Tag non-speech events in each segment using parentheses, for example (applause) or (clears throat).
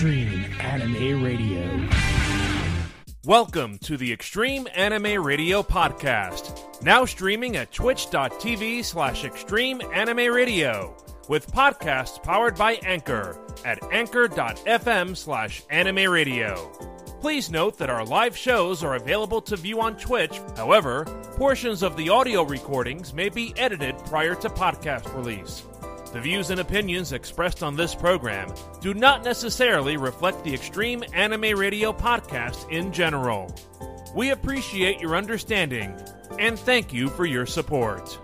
Extreme Anime Radio. Welcome to the Extreme Anime Radio Podcast, now streaming at twitch.tv slash extreme anime radio, with podcasts powered by Anchor at anchor.fm slash anime radio. Please note that our live shows are available to view on Twitch. However, portions of the audio recordings may be edited prior to podcast release. The views and opinions expressed on this program do not necessarily reflect the Extreme Anime Radio podcast in general. We appreciate your understanding and thank you for your support.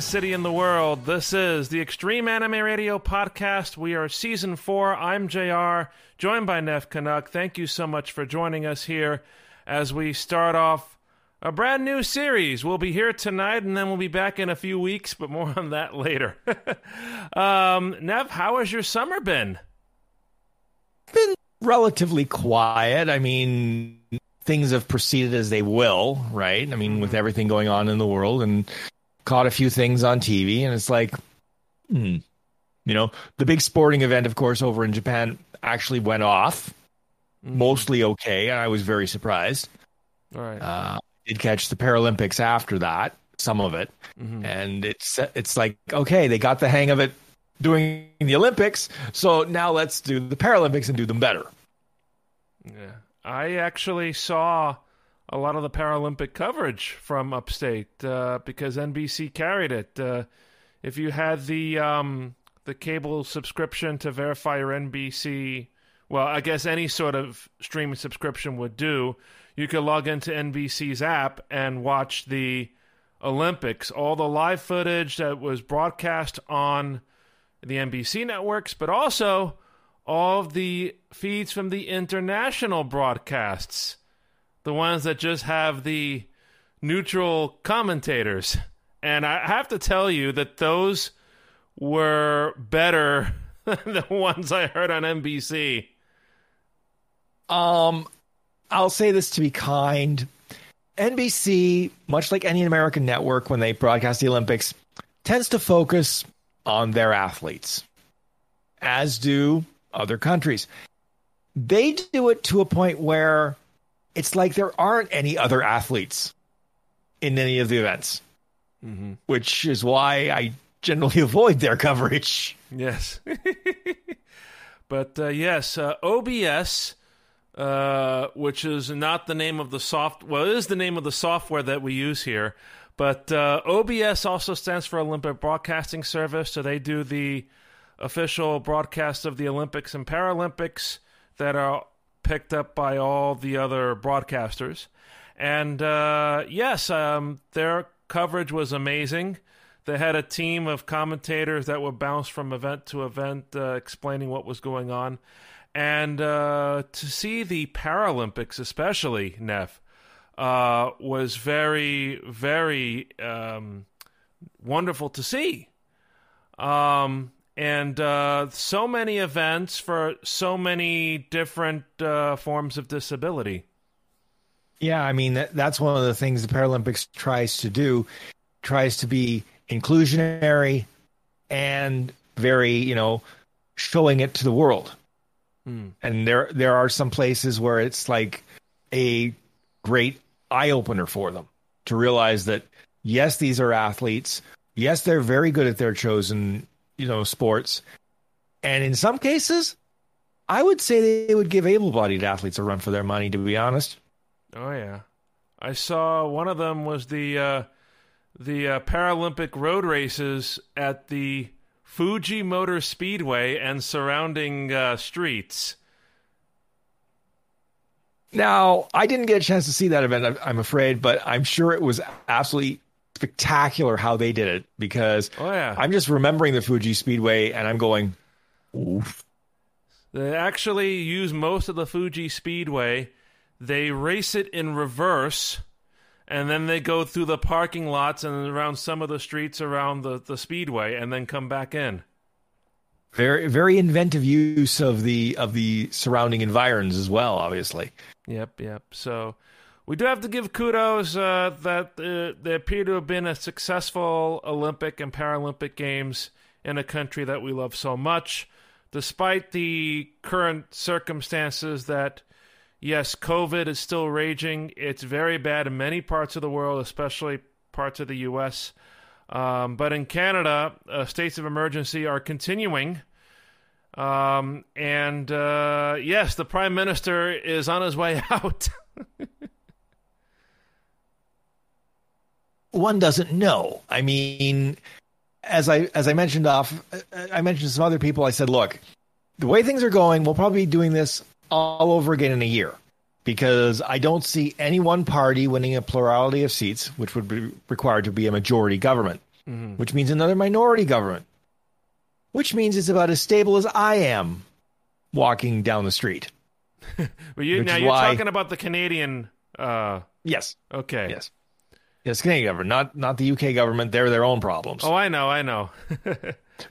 City in the world, this is the Extreme Anime Radio Podcast. We are season four. I'm JR, joined by Neff Canuck. Thank you so much for joining us here as we start off a brand new series. We'll be here tonight and then we'll be back in a few weeks, but more on that later. (laughs) um, Nev, how has your summer been? been relatively quiet. I mean, things have proceeded as they will, right? I mean, with everything going on in the world, and caught a few things on TV, and it's like, hmm, you know, the big sporting event, of course, over in Japan actually went off, mostly okay. and I was very surprised. All right. Uh, did catch the Paralympics after that, some of it, Mhm. and it's it's like okay, they got the hang of it doing the Olympics, so now let's do the Paralympics and do them better. Yeah. I actually saw a lot of the Paralympic coverage from upstate uh, because NBC carried it. Uh, if you had the um, the cable subscription to verify your NBC, well, I guess any sort of streaming subscription would do. You could log into NBC's app and watch the Olympics, all the live footage that was broadcast on the NBC networks, but also all of the feeds from the international broadcasts, the ones that just have the neutral commentators. And I have to tell you that those were better (laughs) than the ones I heard on NBC. Um, I'll say this to be kind. NBC, much like any American network when they broadcast the Olympics, tends to focus on their athletes, as do other countries. They do it to a point where it's like there aren't any other athletes in any of the events, which is why I generally (laughs) avoid their coverage. Yes. (laughs) but uh, yes, uh, OBS, uh, which is not the name of the soft, well, it is the name of the software that we use here. But uh, OBS also stands for Olympic Broadcasting Service, so they do the official broadcasts of the Olympics and Paralympics that are picked up by all the other broadcasters. And uh, yes, um, their coverage was amazing. They had a team of commentators that would bounce from event to event, uh, explaining what was going on. And uh, to see the Paralympics, especially, Neff, uh, was very, very um, wonderful to see. Um, and uh, so many events for so many different uh, forms of disability. Yeah, I mean that, that's one of the things the Paralympics tries to do, tries to be inclusionary and very, you know, showing it to the world. Hmm. And there there are some places where it's like a great eye opener for them to realize that yes, these are athletes. Yes, they're very good at their chosen, you know, sports. And in some cases, I would say they would give able-bodied athletes a run for their money to be honest. Oh yeah, I saw one of them was the uh, the uh, Paralympic road races at the Fuji Motor Speedway and surrounding uh, streets. Now, I didn't get a chance to see that event, I'm- I'm afraid, but I'm sure it was absolutely spectacular how they did it because Oh yeah, I'm just remembering the Fuji Speedway and I'm going, oof. they actually use most of the Fuji Speedway. They race it in reverse, and then they go through the parking lots and around some of the streets around the, the speedway, and then come back in. Very, very inventive use of the of the surrounding environs as well. Obviously, Yep, yep. So we do have to give kudos uh, that uh, they appear to have been a successful Olympic and Paralympic Games in a country that we love so much, despite the current circumstances that. Yes, COVID is still raging. It's very bad in many parts of the world, especially parts of the U.S. Um, but in Canada, uh, states of emergency are continuing. Um, and uh, yes, the prime minister is on his way (laughs) out. One doesn't know. I mean, as I as I mentioned off, I mentioned to some other people. I said, look, the way things are going, we'll probably be doing this all over again in a year because I don't see any one party winning a plurality of seats, which would be required to be a majority government, which means another minority government, which means it's about as stable as I am walking down the street. (laughs) but you, now you're why- talking about the Canadian. Uh, Yes, okay. yes, yes. Canadian government, not not the UK government. They're their own problems. Oh, I know, I know. (laughs)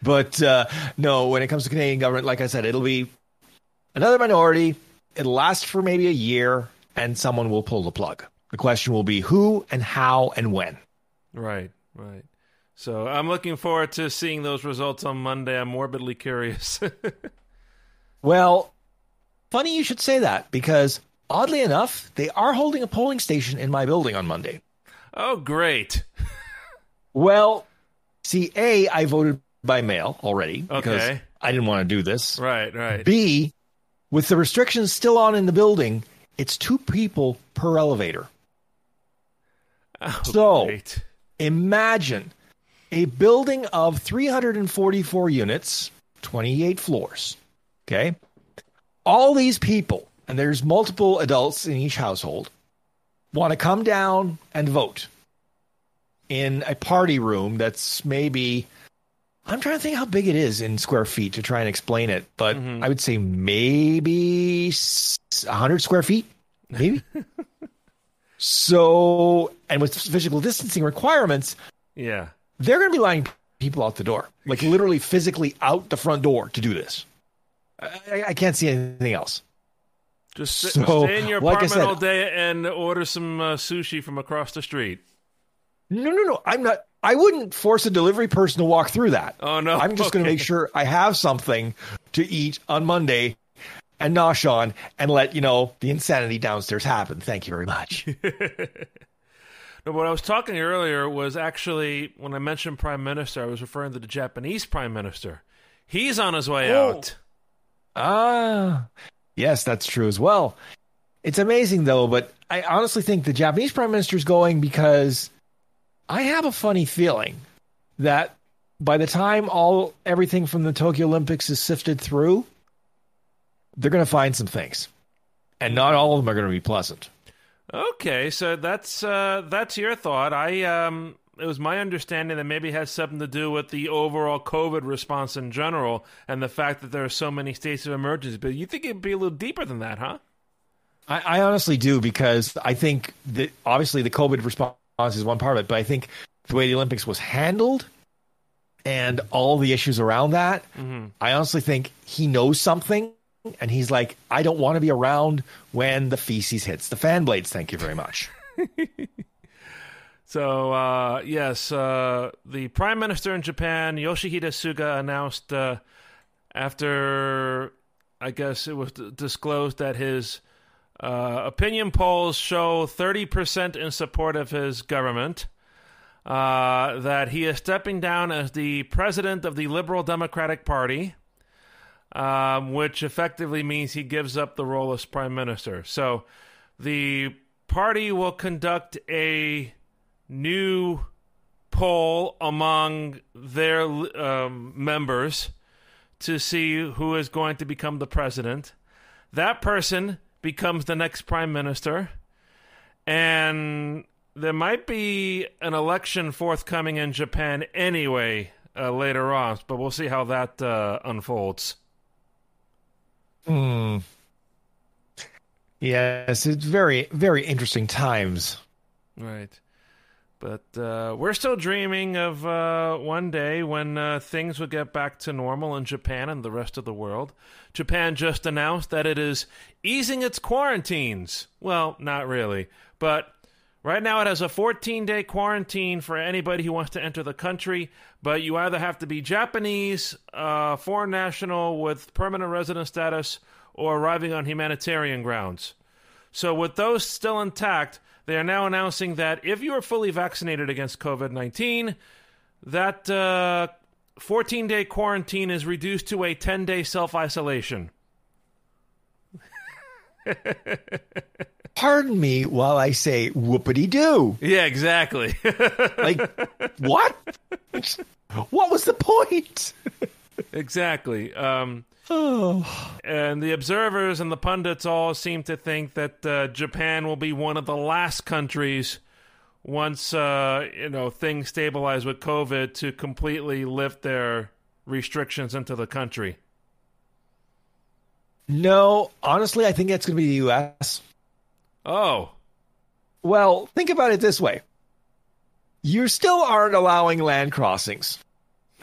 But uh, no, when it comes to Canadian government, like I said, it'll be another minority. It'll last for maybe a year, and someone will pull the plug. The question will be who and how and when. right, right. So I'm looking forward to seeing those results on Monday. I'm morbidly curious. (laughs) Well, funny you should say that because oddly enough, they are holding a polling station in my building on Monday. Oh, great. Well, see, A, I voted by mail already because Okay. I didn't want to do this. Right, right. B, with the restrictions still on in the building, it's two people per elevator. Oh, So- great. Imagine a building of 344 units, 28 floors. Okay. All these people, and there's multiple adults in each household, want to come down and vote in a party room that's maybe, I'm trying to think how big it is in square feet to try and explain it, but mm-hmm. I would say maybe 100 square feet, maybe. (laughs) so, and with physical distancing requirements, Yeah. they're going to be lining people out the door, like literally physically out the front door to do this. I, I can't see anything else. Just sit, So, stay in your like apartment said- all day and order some uh, sushi from across the street. No, no, no. I'm not. I wouldn't force a delivery person to walk through that. Oh, no. I'm just going to make sure I have something to eat on Monday and nosh on and let you know the insanity downstairs happen. Thank you very much. (laughs) No, what I was talking earlier was actually when I mentioned prime minister, I was referring to the Japanese prime minister. He's on his way Oh. out. Ah, yes, that's true as well. It's amazing though, but I honestly think the Japanese prime minister is going because I have a funny feeling that by the time all everything from the Tokyo Olympics is sifted through, they're going to find some things, and not all of them are going to be pleasant. Okay, so that's uh, that's your thought. I um, it was my understanding that maybe it has something to do with the overall COVID response in general and the fact that there are so many states of emergency. But you think it'd be a little deeper than that, huh? I, I honestly do because I think that obviously the COVID response is one part of it, but I think the way the Olympics was handled and all the issues around that, mm-hmm. I honestly think he knows something. And he's like, I don't want to be around when the feces hits the fan blades. Thank you very much. (laughs) So uh, yes, uh, the prime minister in Japan, Yoshihide Suga, announced uh, after I guess it was disclosed that his uh, opinion polls show 30% in support of his government. Uh, that he is stepping down as the president of the Liberal Democratic Party, um, which effectively means he gives up the role as prime minister. So the party will conduct a new poll among their um, members to see who is going to become the president. That person becomes the next prime minister. And there might be an election forthcoming in Japan anyway uh, later on, but we'll see how that uh, unfolds. Hmm. Yes, it's very, very interesting times. Right. But uh, we're still dreaming of uh, one day when uh, things will get back to normal in Japan and the rest of the world. Japan just announced that it is easing its quarantines. Well, not really. But right now it has a 14 day quarantine for anybody who wants to enter the country. But you either have to be Japanese, uh, foreign national with permanent resident status, or arriving on humanitarian grounds. So, with those still intact, they are now announcing that if you are fully vaccinated against COVID 19, that uh, 14 day quarantine is reduced to a 10 day self isolation. Pardon me while I say whoopity doo. Yeah, exactly. (laughs) Like, what? What was the point? exactly. Um, Oh, (sighs) and the observers and the pundits all seem to think that uh, Japan will be one of the last countries once uh, you know things stabilize with COVID to completely lift their restrictions into the country. no, honestly, I think it's going to be the U.S. Oh, Well, think about it this way you still aren't allowing land crossings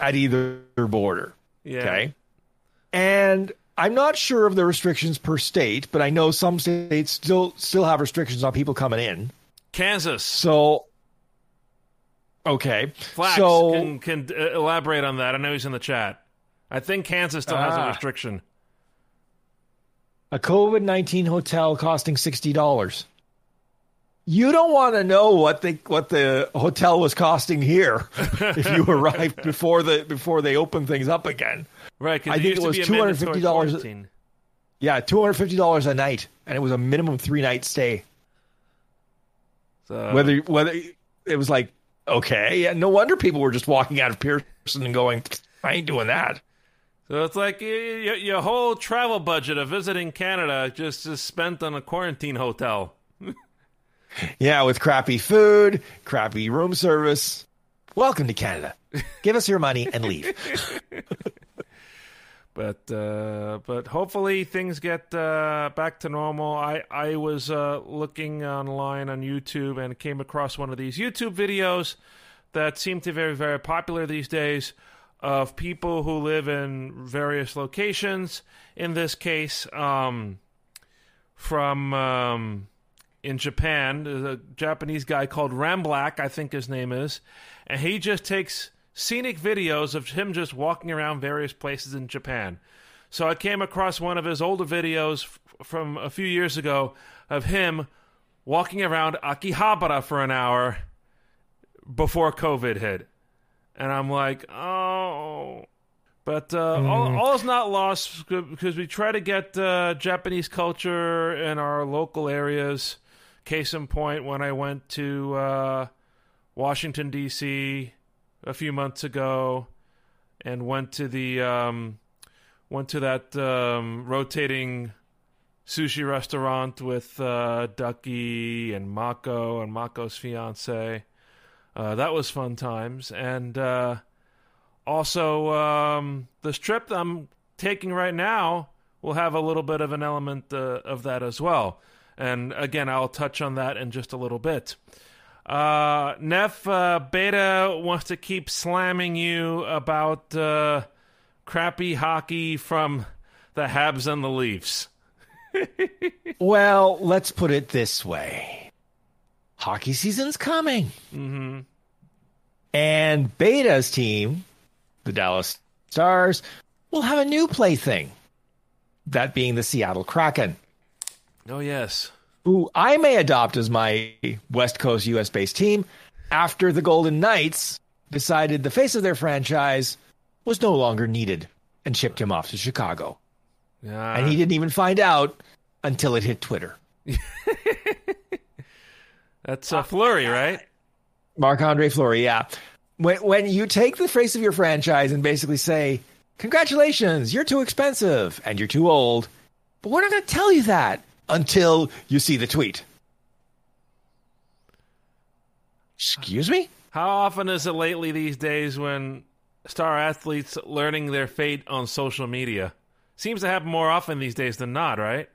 at either border. yeah. Okay. And I'm not sure of the restrictions per state, but I know some states still still have restrictions on people coming in. Kansas. So okay. Flax so can, can uh, elaborate on that. I know he's in the chat. I think Kansas still has a Ah. restriction. a COVID nineteen hotel costing sixty dollars. You don't want to know what the what the hotel was costing here (laughs) if you (laughs) arrived before the before they open things up again. Right, I think it was a mandatory $250 quarantine. Yeah, two hundred fifty dollars a night, and it was a minimum three night stay. So, whether whether it was like okay, yeah, no wonder people were just walking out of Pearson and going, I ain't doing that. So it's like y- y- your whole travel budget of visiting Canada just is spent on a quarantine hotel. (laughs) Yeah, with crappy food, crappy room service. Welcome to Canada. Give us your money and leave. (laughs) But uh, but hopefully things get uh, back to normal. I I was uh, looking online on YouTube and came across one of these YouTube videos that seem to be very very popular these days of people who live in various locations. In this case, um, from um, in Japan, a Japanese guy called Rambalac, I think his name is, and he just takes scenic videos of him just walking around various places in Japan. So I came across one of his older videos f- from a few years ago of him walking around Akihabara for an hour before COVID hit. And I'm like, oh. But uh, all, all is not lost because we try to get uh, Japanese culture in our local areas. Case in point, when I went to uh, Washington, D.C. a few months ago and went to the um, went to that um, rotating sushi restaurant with uh, Ducky and Mako and Mako's fiance. Uh, that was fun times, and uh, also um, the trip I'm taking right now will have a little bit of an element uh, of that as well. And again, I'll touch on that in just a little bit. Uh, Neff uh, Beta wants to keep slamming you about uh, crappy hockey from the Habs and the Leafs. (laughs) Well, let's put it this way hockey season's coming. Mm-hmm. And Beta's team, the Dallas Stars, will have a new plaything. That being the Seattle Kraken, Oh yes. Who I may adopt as my West Coast US based team after the Golden Knights decided the face of their franchise was no longer needed and shipped him off to Chicago. Yeah. And he didn't even find out until it hit Twitter. (laughs) That's a flurry, right? Marc Andre Fleury, yeah. When when you take the face of your franchise and basically say, "Congratulations, you're too expensive and you're too old," but we're not going to tell you that until you see the tweet. Excuse me? How often is it lately these days when star athletes learning their fate on social media? Seems to happen more often these days than not, right?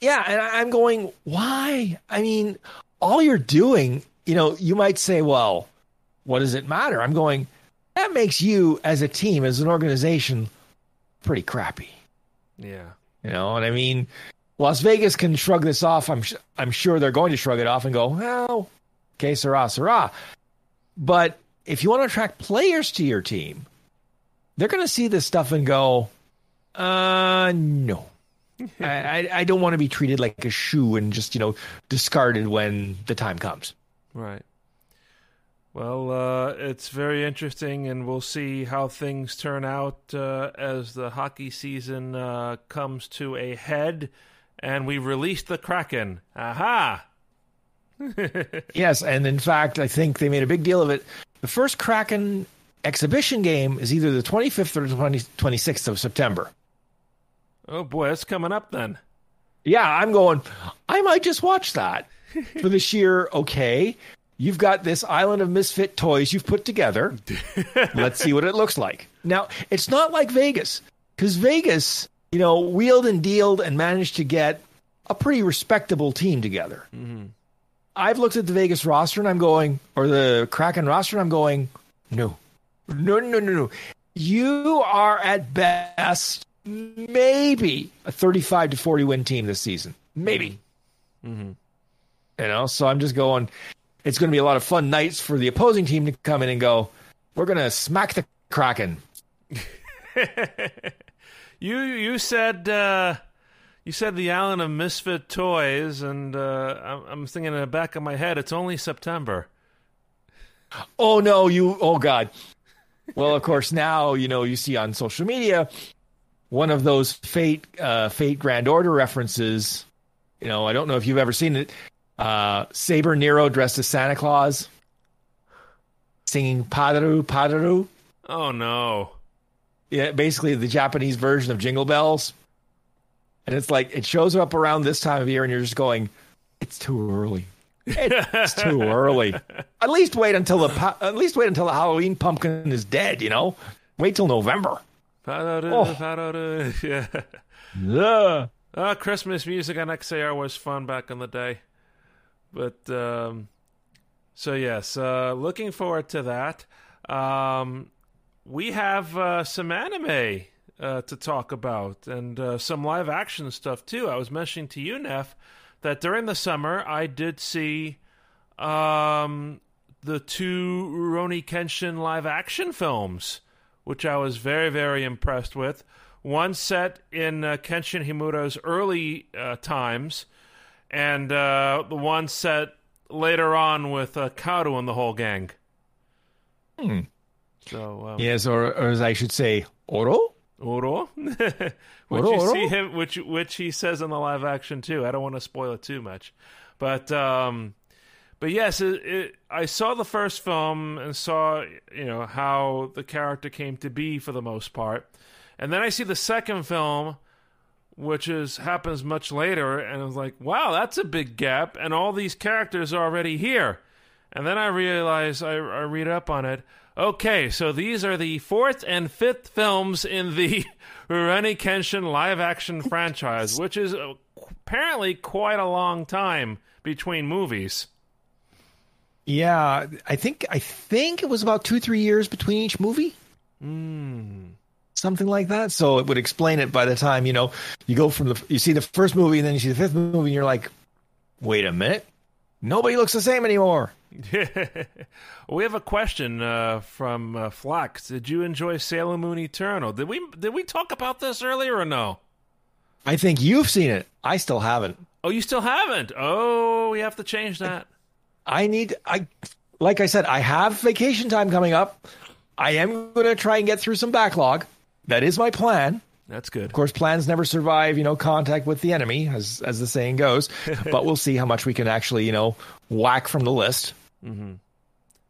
Yeah, and I'm going, why? I mean, all you're doing, you know, you might say, well, what does it matter? I'm going, that makes you as a team, as an organization, pretty crappy. Yeah. You know, and I mean, Las Vegas can shrug this off. I'm sh- I'm sure they're going to shrug it off and go, well, okay, Sarah, Sarah. But if you want to attract players to your team, they're going to see this stuff and go, uh, no. (laughs) I, I, I don't want to be treated like a shoe and just, you know, discarded when the time comes. Right. Well, uh, it's very interesting, and we'll see how things turn out uh, as the hockey season uh, comes to a head. And we released the Kraken. Aha! (laughs) Yes, and in fact, I think they made a big deal of it. The first Kraken exhibition game is either the 25th or the 20, 26th of September. Oh boy, that's coming up then. Yeah, I'm going, I might just watch that (laughs) for the sheer, okay, you've got this island of misfit toys you've put together. (laughs) Let's see what it looks like. Now, it's not like Vegas, because Vegas, you know, wheeled and dealed and managed to get a pretty respectable team together. I've looked at the Vegas roster and I'm going, or the Kraken roster and I'm going, no, no, no, no, no. You are at best maybe a 35 to 40 win team this season. Maybe. Mm-hmm. You know, so I'm just going, it's going to be a lot of fun nights for the opposing team to come in and go, we're going to smack the Kraken. (laughs) You you said uh, you said the Island of Misfit Toys, and uh, I'm, I'm thinking in the back of my head, it's only September. Oh no, you oh god. Well, of course now, you know, you see on social media one of those fate uh fate grand order references. You know, I don't know if you've ever seen it. Uh Saber Nero dressed as Santa Claus singing Padaru Padaru. Oh no! Yeah, basically the Japanese version of Jingle Bells. And it's like it shows up around this time of year and you're just going, it's too early. It's (laughs) too early. At least wait until the at least wait until the Halloween pumpkin is dead. You know, wait till November. Oh. (laughs) Yeah. Yeah. Uh, Christmas music on XAR was fun back in the day. But, um, so yes, uh, looking forward to that. Um, we have uh, some anime uh, to talk about and uh, some live action stuff too. I was mentioning to you, Neff, that during the summer I did see um, the two Rurouni Kenshin live action films, which I was very, very impressed with. One set in uh, Kenshin Himura's early uh, times, and uh, the one set later on with uh, Kaoru and the whole gang. Hmm. So, um, Yes, or, or as I should say, Oro. Oro, (laughs) which Oro, you Oro? see him, which which he says in the live action too. I don't want to spoil it too much, but um, but yes, it, it, I saw the first film and saw you know how the character came to be for the most part, and then I see the second film, which is happens much later, and I was like, wow, that's a big gap, and all these characters are already here, and then I realize I, I read up on it. Okay, so these are the fourth and fifth films in the (laughs) Rurouni Kenshin live action franchise, (laughs) which is uh, apparently quite a long time between movies. Yeah, I think I think it was about two three years between each movie. Mm. something like that. So it would explain it by the time you know you go from the you see the first movie and then you see the fifth movie and you're like, wait a minute, nobody looks the same anymore. (laughs) we have a question uh, from uh, Flax. Did you enjoy Sailor Moon Eternal? Did we did we talk about this earlier or no? I think you've seen it. I still haven't. Oh, you still haven't. Oh, we have to change that. I need I like I said, I have vacation time coming up. I am going to try and get through some backlog. That is my plan. That's good. Of course, plans never survive, you know, contact with the enemy, as as the saying goes. (laughs) but we'll see how much we can actually, you know, whack from the list. Mm-hmm.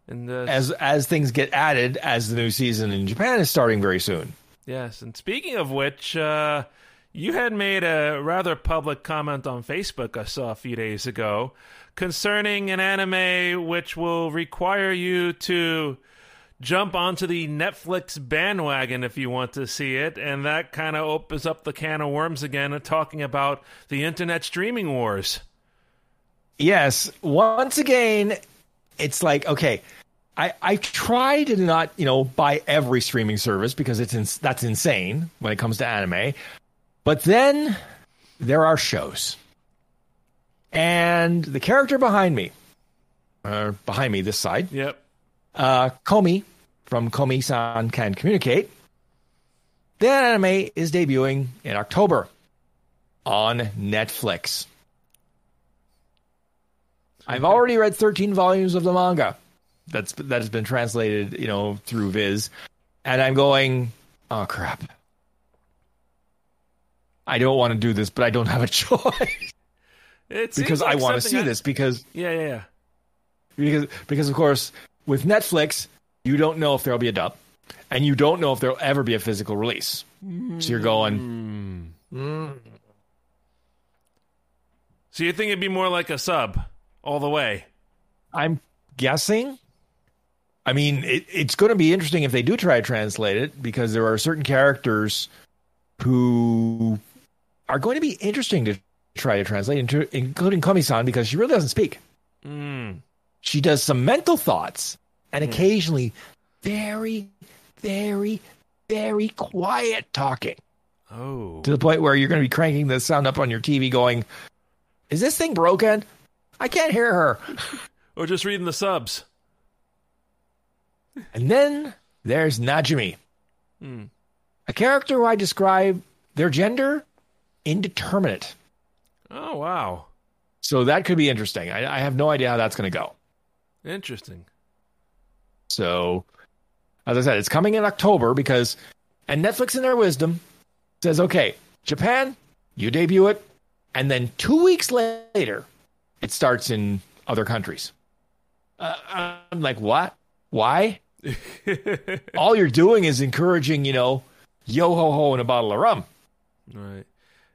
And uh, as as things get added as the new season in Japan is starting very soon. Yes, and speaking of which, uh, you had made a rather public comment on Facebook I saw a few days ago concerning an anime which will require you to jump onto the Netflix bandwagon if you want to see it, and that kind of opens up the can of worms again and talking about the internet streaming wars. Yes, once again, it's like okay, I I try to not you know buy every streaming service because it's ins- that's insane when it comes to anime, but then there are shows, and the character behind me, uh, behind me this side, Yep. Uh, Komi from Komi-san Can Communicate. That anime is debuting in October on Netflix. I've already read 13 volumes of the manga that's that has been translated, you know, through Viz, and I'm going, oh crap. I don't want to do this, but I don't have a (laughs) choice It because like I want to see I- this because Yeah, yeah, yeah. because because of course with Netflix you don't know if there'll be a dub and you don't know if there'll ever be a physical release. So you're going So you think it'd be more like a sub all the way? I'm guessing I mean it, it's going to be interesting if they do try to translate it because there are certain characters who are going to be interesting to try to translate into including Komi-san because she really doesn't speak. Mm. She does some mental thoughts and occasionally very very very quiet talking. Oh. to the point where you're going to be cranking the sound up on your TV going, Is this thing broken? I can't hear her. (laughs) Or just reading the subs. And then there's Najimi, Hmm. a character who I describe their gender indeterminate. Oh, wow. So that could be interesting. I, I have no idea how that's going to go. Interesting. So, as I said, it's coming in October because, and Netflix, in their wisdom, says, okay, Japan, you debut it, and then two weeks later, it starts in other countries. Uh, I'm like, what? Why? (laughs) All you're doing is encouraging, you know, yo ho ho and a bottle of rum. Right.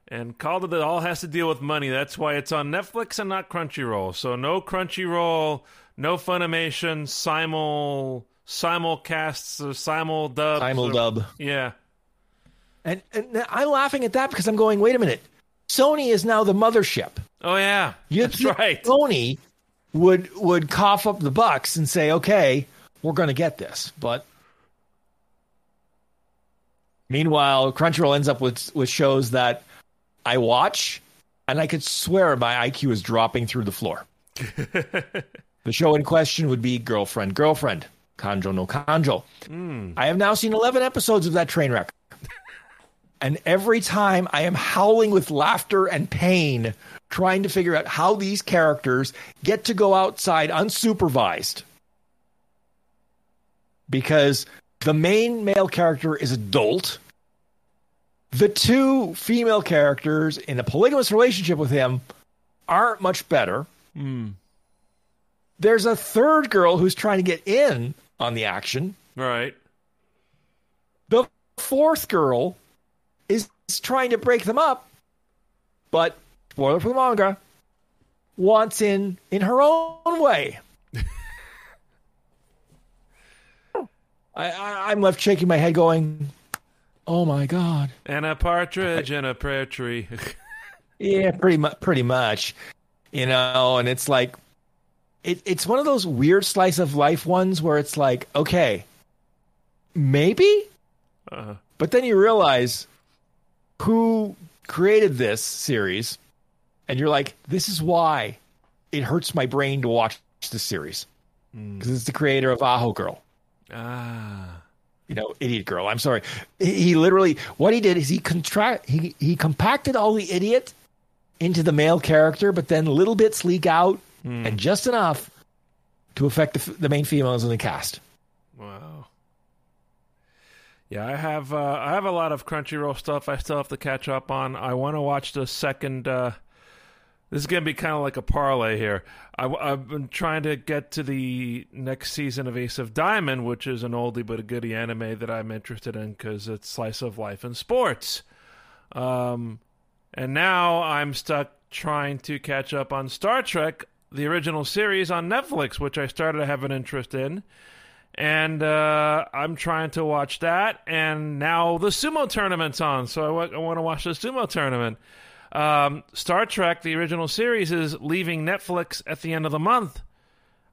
And Call it all has to deal with money. That's why it's on Netflix and not Crunchyroll. So no Crunchyroll, no Funimation, simul simulcasts or simul dubs. Simul dub. Yeah. And, and I'm laughing at that because I'm going, wait a minute. Sony is now the mothership. Oh yeah. You'd That's right. Sony would would cough up the bucks and say, "Okay, we're going to get this." But meanwhile, Crunchyroll ends up with with shows that I watch, and I could swear my IQ is dropping through the floor. (laughs) the show in question would be Girlfriend, Girlfriend, Kanojo mo Kanojo. I have now seen eleven episodes of that train wreck. And every time I am howling with laughter and pain, trying to figure out how these characters get to go outside unsupervised. Because the main male character is adult. The two female characters in a polygamous relationship with him aren't much better. Hmm. There's a third girl who's trying to get in on the action. Right. The fourth girl is trying to break them up, but spoiler for the manga, wants in in her own way. (laughs) I, I I'm left shaking my head, going, "Oh my god!" And a partridge in a pear tree. (laughs) Yeah, pretty much, pretty much, you know. And it's like, it, it's one of those weird slice of life ones where it's like, okay, maybe, Uh, but then you realize who created this series, and you're like, this is why it hurts my brain to watch this series because it's the creator of Aho Girl. ah. you know, idiot girl. I'm sorry. He, he literally what he did is he contract he he compacted all the idiot into the male character, but then little bits leak out and just enough to affect the, the main females in the cast. Wow. Yeah, I have uh, I have a lot of Crunchyroll stuff I still have to catch up on. I want to watch the second. Uh, this is gonna be kind of like a parlay here. I, have been trying to get to the next season of Ace of Diamond, which is an oldie but a goodie anime that I'm interested in because it's slice of life and sports. Um, and now I'm stuck trying to catch up on Star Trek, the original series on Netflix, which I started to have an interest in and uh, I'm trying to watch that. And now the sumo tournament's on, so I want to watch the sumo tournament. Um, Star Trek, the original series, is leaving Netflix at the end of the month.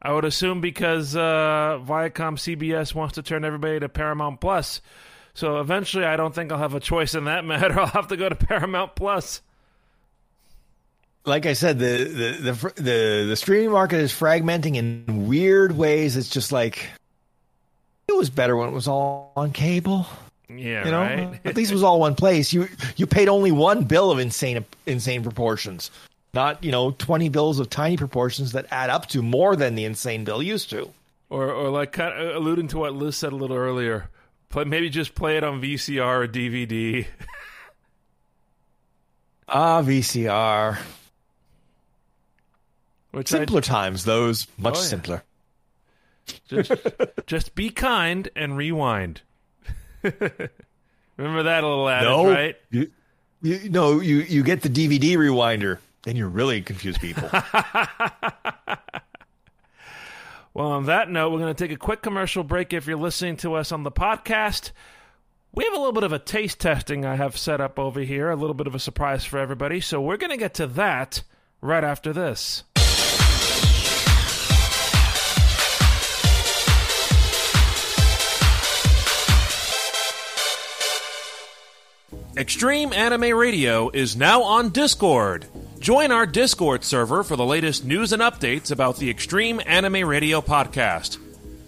I would assume because uh, Viacom CBS wants to turn everybody to Paramount Plus. So eventually, I don't think I'll have a choice in that (laughs) matter. I'll have to go to Paramount Plus. Like I said, the the the the, the streaming market is fragmenting in weird ways. It's just like it was better when it was all on cable. Yeah, You know, right. at least it was all one place. You you paid only one bill of insane insane proportions, not you know twenty bills of tiny proportions that add up to more than the insane bill used to. Or, or like kind of alluding to what Liz said a little earlier, play, maybe just play it on VCR or DVD. (laughs) Ah, VCR. Which Simpler times, those much Oh, yeah. simpler. just, just be kind and rewind. (laughs) Remember that little adage, No, right? you, you no, you you get the DVD rewinder, and you really confuse people. (laughs) Well, on that note, we're going to take a quick commercial break if you're listening to us on the podcast. We have a little bit of a taste testing I have set up over here, a little bit of a surprise for everybody. So we're going to get to that right after this. Extreme Anime Radio is now on Discord. Join our Discord server for the latest news and updates about the Extreme Anime Radio podcast.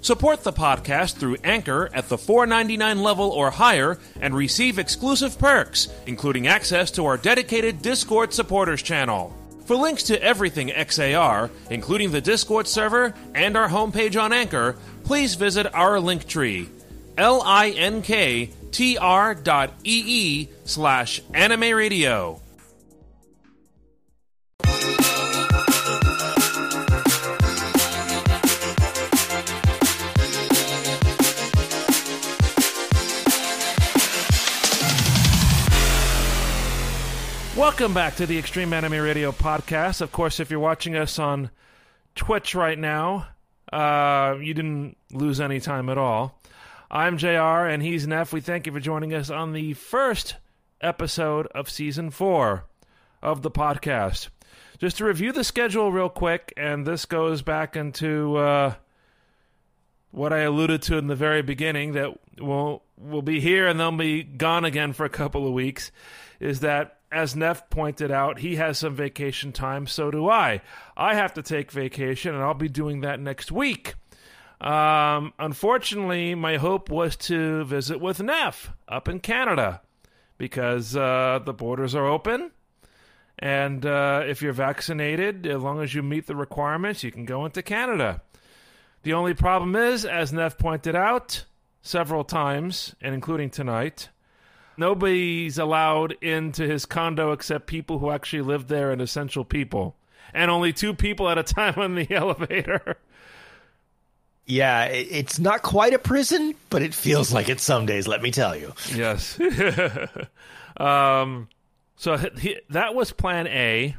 Support the podcast through Anchor at the $4.99 level or higher and receive exclusive perks, including access to our dedicated Discord supporters channel. For links to everything XAR, including the Discord server and our homepage on Anchor, please visit our link tree linktr dot ee slash anime radio. Welcome back to the Extreme Anime Radio podcast. Of course, if you're watching us on Twitch right now, uh, you didn't lose any time at all. I'm JR and he's Neff. We thank you for joining us on the first episode of season four of the podcast. Just to review the schedule real quick, and this goes back into uh, what I alluded to in the very beginning that we'll, we'll be here and they'll be gone again for a couple of weeks, is that as Neff pointed out, he has some vacation time, so do I. I have to take vacation, and I'll be doing that next week. Um, unfortunately, my hope was to visit with Neff up in Canada because uh, the borders are open. And uh, if you're vaccinated, as long as you meet the requirements, you can go into Canada. The only problem is, as Neff pointed out several times, and including tonight, nobody's allowed into his condo except people who actually live there and essential people. And only two people at a time on the (laughs) elevator. Yeah, it's not quite a prison, but it feels like it some days. Let me tell you. Yes. (laughs) um, so he, that was plan A.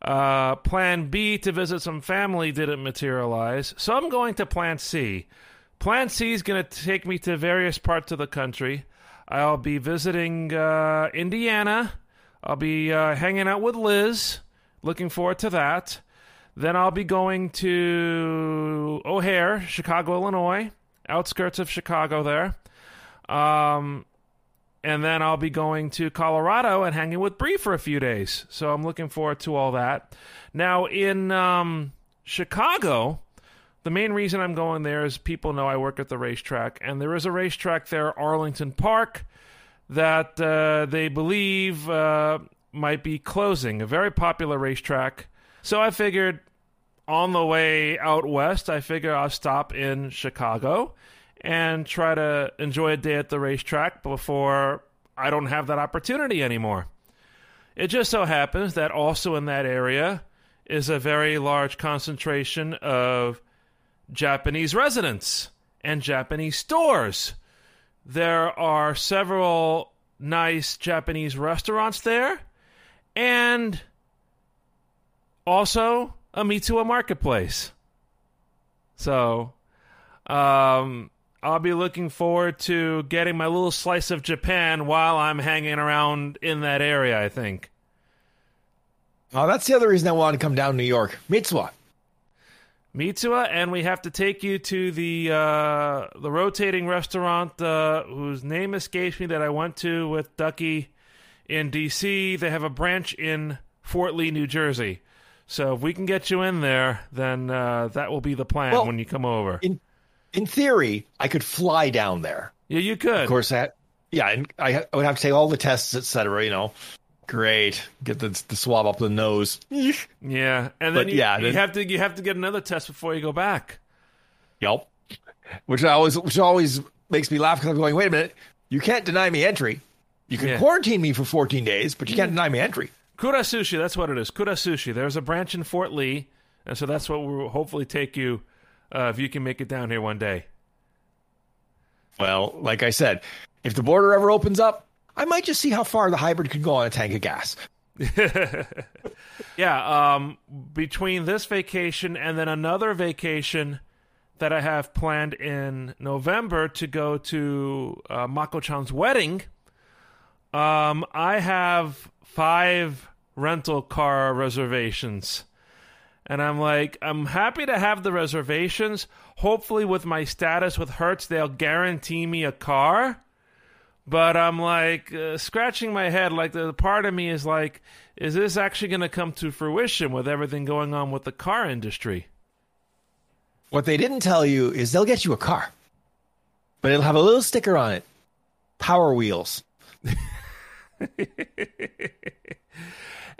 Uh, plan B to visit some family didn't materialize. So I'm going to plan C. Plan C is going to take me to various parts of the country. I'll be visiting uh, Indiana. I'll be uh, hanging out with Liz. Looking forward to that. Then I'll be going to O'Hare, Chicago, Illinois, outskirts of Chicago there. Um, and then I'll be going to Colorado and hanging with Bree for a few days. So I'm looking forward to all that. Now in um, Chicago, the main reason I'm going there is people know I work at the racetrack, and there is a racetrack there, Arlington Park, that uh, they believe uh, might be closing. A very popular racetrack. So I figured on the way out west, I figure I'll stop in Chicago and try to enjoy a day at the racetrack before I don't have that opportunity anymore. It just so happens that also in that area is a very large concentration of Japanese residents and Japanese stores. There are several nice Japanese restaurants there and also a Mitsuwa marketplace. So, um, I'll be looking forward to getting my little slice of Japan while I'm hanging around in that area, I think. Oh, that's the other reason I wanted to come down to New York. Mitsuwa. Mitsuwa, and we have to take you to the uh, the rotating restaurant uh, whose name escapes me that I went to with Ducky in D.C. They have a branch in Fort Lee, New Jersey. So if we can get you in there, then uh, that will be the plan Well, when you come over. In in theory, I could fly down there. yeah, you could. Of course, that yeah, and I, I would have to take all the tests, etc. You know, great, get the, the swab up the nose. Yeah, and then But you, yeah, you then- have to you have to get another test before you go back. Yep. Which I always which always makes me laugh because I'm going, wait a minute, you can't deny me entry. You can Yeah. quarantine me for 14 days, but you can't deny me entry. Kura Sushi, that's what it is. Kura Sushi. There's a branch in Fort Lee, and so that's what we'll hopefully take you uh, if you can make it down here one day. Well, like I said, if the border ever opens up, I might just see how far the hybrid could go on a tank of gas. (laughs) Yeah, um, between this vacation and then another vacation that I have planned in November to go to uh, Mako-chan's wedding, um, I have five rental car reservations. And I'm like, I'm happy to have the reservations. Hopefully, with my status with Hertz, they'll guarantee me a car. But I'm like uh, scratching my head. Like the part of me is like, is this actually going to come to fruition with everything going on with the car industry? What they didn't tell you is they'll get you a car, but it'll have a little sticker on it Power Wheels. (laughs) (laughs)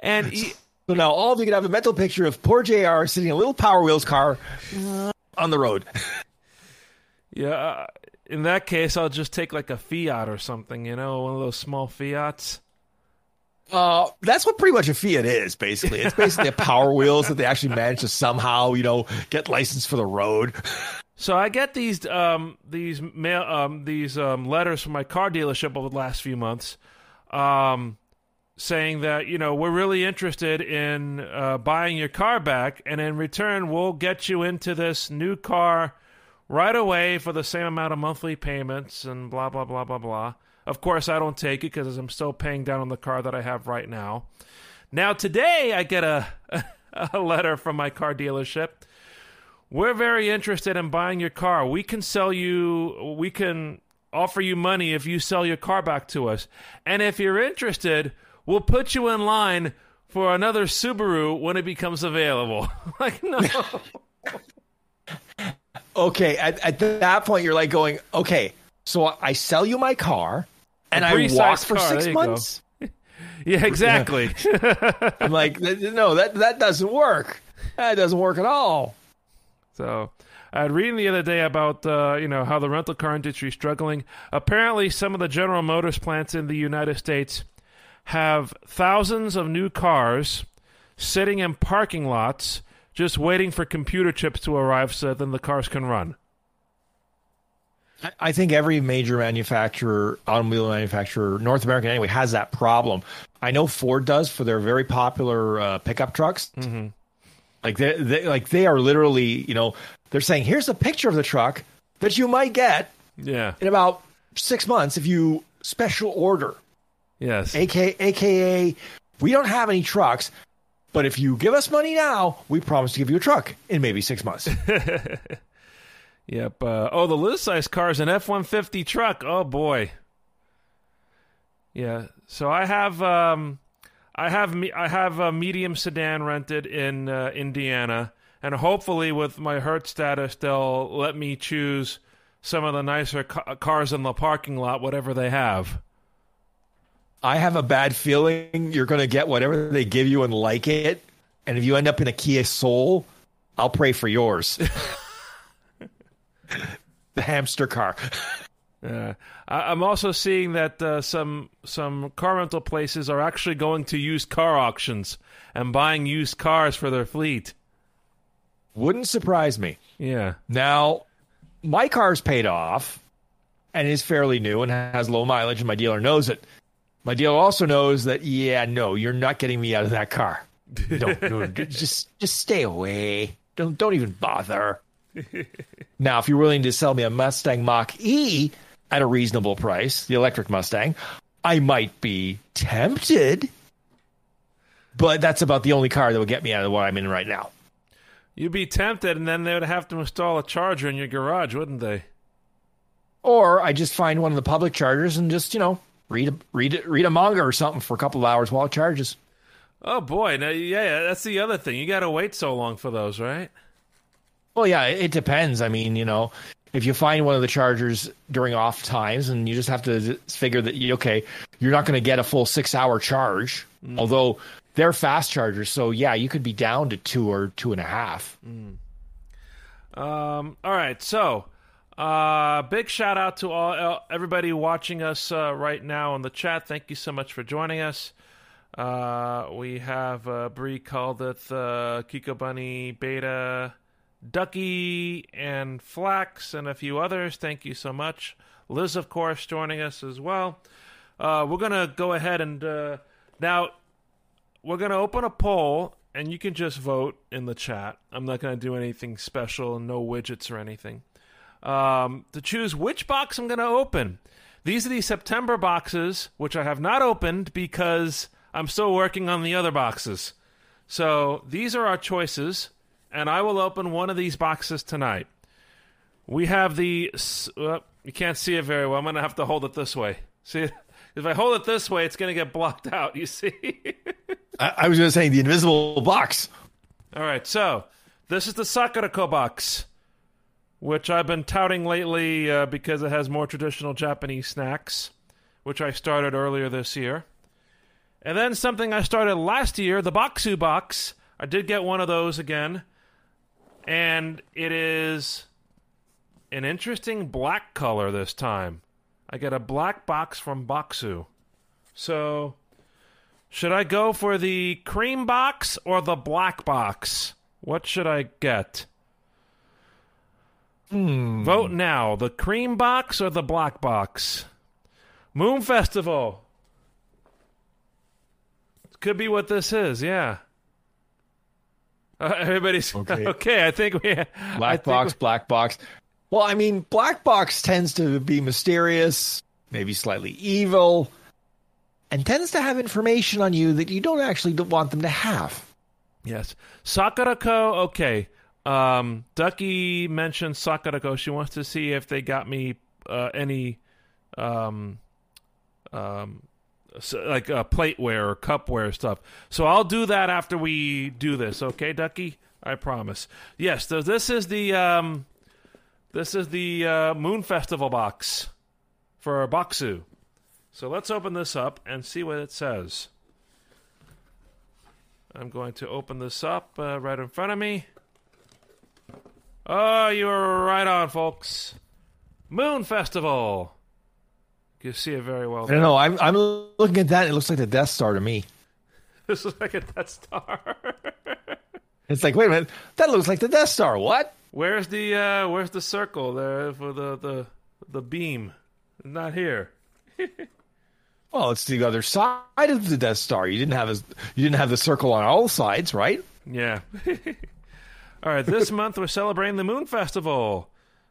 And e- So now all of you can have a mental picture of poor JR sitting in a little Power Wheels car on the road. (laughs) yeah, uh, in that case, I'll just take like a Fiat or something. You know, one of those small Fiats. Uh, that's what pretty much a Fiat is, basically. It's basically a (laughs) Power Wheels that they actually managed to somehow, you know, get licensed for the road. So I get these um, these mail um, these um, letters from my car dealership over the last few months, um, saying that you know we're really interested in uh, buying your car back, and in return we'll get you into this new car right away for the same amount of monthly payments and blah blah blah blah blah. Of course, I don't take it because I'm still paying down on the car that I have right now. Now today I get a (laughs) a letter from my car dealership we're very interested in buying your car. We can sell you, we can offer you money if you sell your car back to us. And if you're interested, we'll put you in line for another Subaru when it becomes available. (laughs) like, no. (laughs) Okay, at, at that point, you're like going, okay, so I sell you my car and I walk for car, six you go. months. (laughs) yeah, exactly. I'm like, no, that that doesn't work. That doesn't work at all. So I had reading the other day about uh, you know how the rental car industry is struggling. Apparently, some of the General Motors plants in the United States have thousands of new cars sitting in parking lots just waiting for computer chips to arrive so then the cars can run. I- I think every major manufacturer, automobile manufacturer, North American anyway, has that problem. I know Ford does for their very popular uh, pickup trucks. Mm-hmm. Like they, they, like they are literally, you know, they're saying, "Here's a picture of the truck that you might get Yeah. in about six months if you special order." Yes. aka aka we don't have any trucks But if you give us money now, we promise to give you a truck in maybe six months. (laughs) Yep. Uh, oh, the size car is an F one fifty truck. Oh boy. Yeah. So I have um, I have me I have a medium sedan rented in uh, Indiana, and hopefully with my Hertz status, they'll let me choose some of the nicer ca- cars in the parking lot, whatever they have. I have a bad feeling you're going to get whatever they give you and like it. And if you end up in a Kia Soul, I'll pray for yours. (laughs) the hamster car. (laughs) Uh, I, I'm also seeing that uh, some some car rental places are actually going to used car auctions and buying used cars for their fleet. Wouldn't surprise me. Yeah. Now, my car's paid off and is fairly new and has low mileage, and my dealer knows it. My dealer also knows that, yeah, no, you're not getting me out of that car. Don't, (laughs) no, just just stay away. Don't don't even bother. (laughs) now, if you're willing to sell me a Mustang Mach E at a reasonable price, the electric Mustang, I might be tempted. But that's about the only car that would get me out of what I'm in right now. You'd be tempted, and then they would have to install a charger in your garage, wouldn't they? Or I just find one of the public chargers and just, you know, read a, read a, read a manga or something for a couple of hours while it charges. Oh boy, now, yeah, that's the other thing. You got to wait so long for those, right? Well, yeah, it depends. I mean, you know, if you find one of the chargers during off times, and you just have to figure that okay, you're not going to get a full six hour charge, mm. although they're fast chargers. So yeah, you could be down to two or two and a half. Mm. Um. All right. So, uh, big shout out to all everybody watching us uh, right now in the chat. Thank you so much for joining us. Uh, we have uh, Bree Caldeth, uh, Kiko Bunny, Beta, Ducky, and Flax, and a few others. Thank you so much. Liz, of course, joining us as well. Uh, we're going to go ahead and uh, now we're going to open a poll, and you can just vote in the chat. I'm not going to do anything special, no widgets or anything. Um, to choose which box I'm going to open. These are the September boxes, which I have not opened because I'm still working on the other boxes. So these are our choices, and I will open one of these boxes tonight. We have the. Uh, you can't see it very well. I'm going to have to hold it this way. See, (laughs) if I hold it this way, it's going to get blocked (laughs) out. You see? I, I, was going to say the invisible box. All right, so this is the Sakurako box, which I've been touting lately uh, because it has more traditional Japanese snacks, which I started earlier this year. And then something I started last year, the Boxu box. I did get one of those again. And it is an interesting black color this time. I get a black box from Boxu. So, should I go for the cream box or the black box? What should I get? Hmm. Vote now. The cream box or the black box? Moon Festival. Could be what this is, yeah. Uh, everybody's okay. (laughs) okay. I think we black box, we, black box. Well, I mean, black box tends to be mysterious, maybe slightly evil, and tends to have information on you that you don't actually want them to have. Yes, Sakurako. Okay, um, Ducky mentioned Sakurako. She wants to see if they got me uh, any um, um, like uh, plateware or cupware stuff. So I'll do that after we do this. Okay, Ducky? I promise. Yes, so this is the um, this is the uh, Moon Festival box for Boxu. So let's open this up and see what it says. I'm going to open this up uh, right in front of me. Oh, you were right on, folks. Moon Festival. You see it very well. I don't know. I'm I'm looking at that. It looks like the Death Star to me. (laughs) this looks like a Death Star. (laughs) it's like, wait a minute, that looks like the Death Star. What? Where's the uh where's the circle there for the the the beam? Not here. (laughs) well, it's the other side of the Death Star. You didn't have a, you didn't have the circle on all sides, right? Yeah. all right. This month we're celebrating the Moon Festival.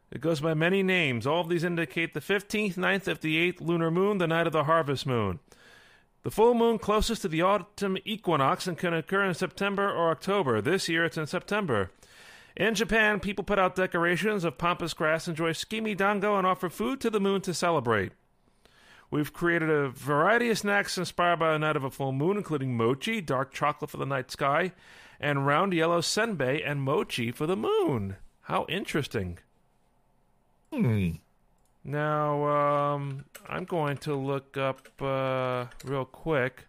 It goes by many names. All of these indicate the 15th, 9th of the 8th lunar moon, the night of the harvest moon. The full moon closest to the autumn equinox and can occur in September or October. This year it's in September. In Japan, people put out decorations of pampas grass, enjoy tsukimi dango, and offer food to the moon to celebrate. We've created a variety of snacks inspired by the night of a full moon, including mochi, dark chocolate for the night sky, and round yellow senbei and mochi for the moon. How interesting. Hmm. Now, um, I'm going to look up uh, real quick.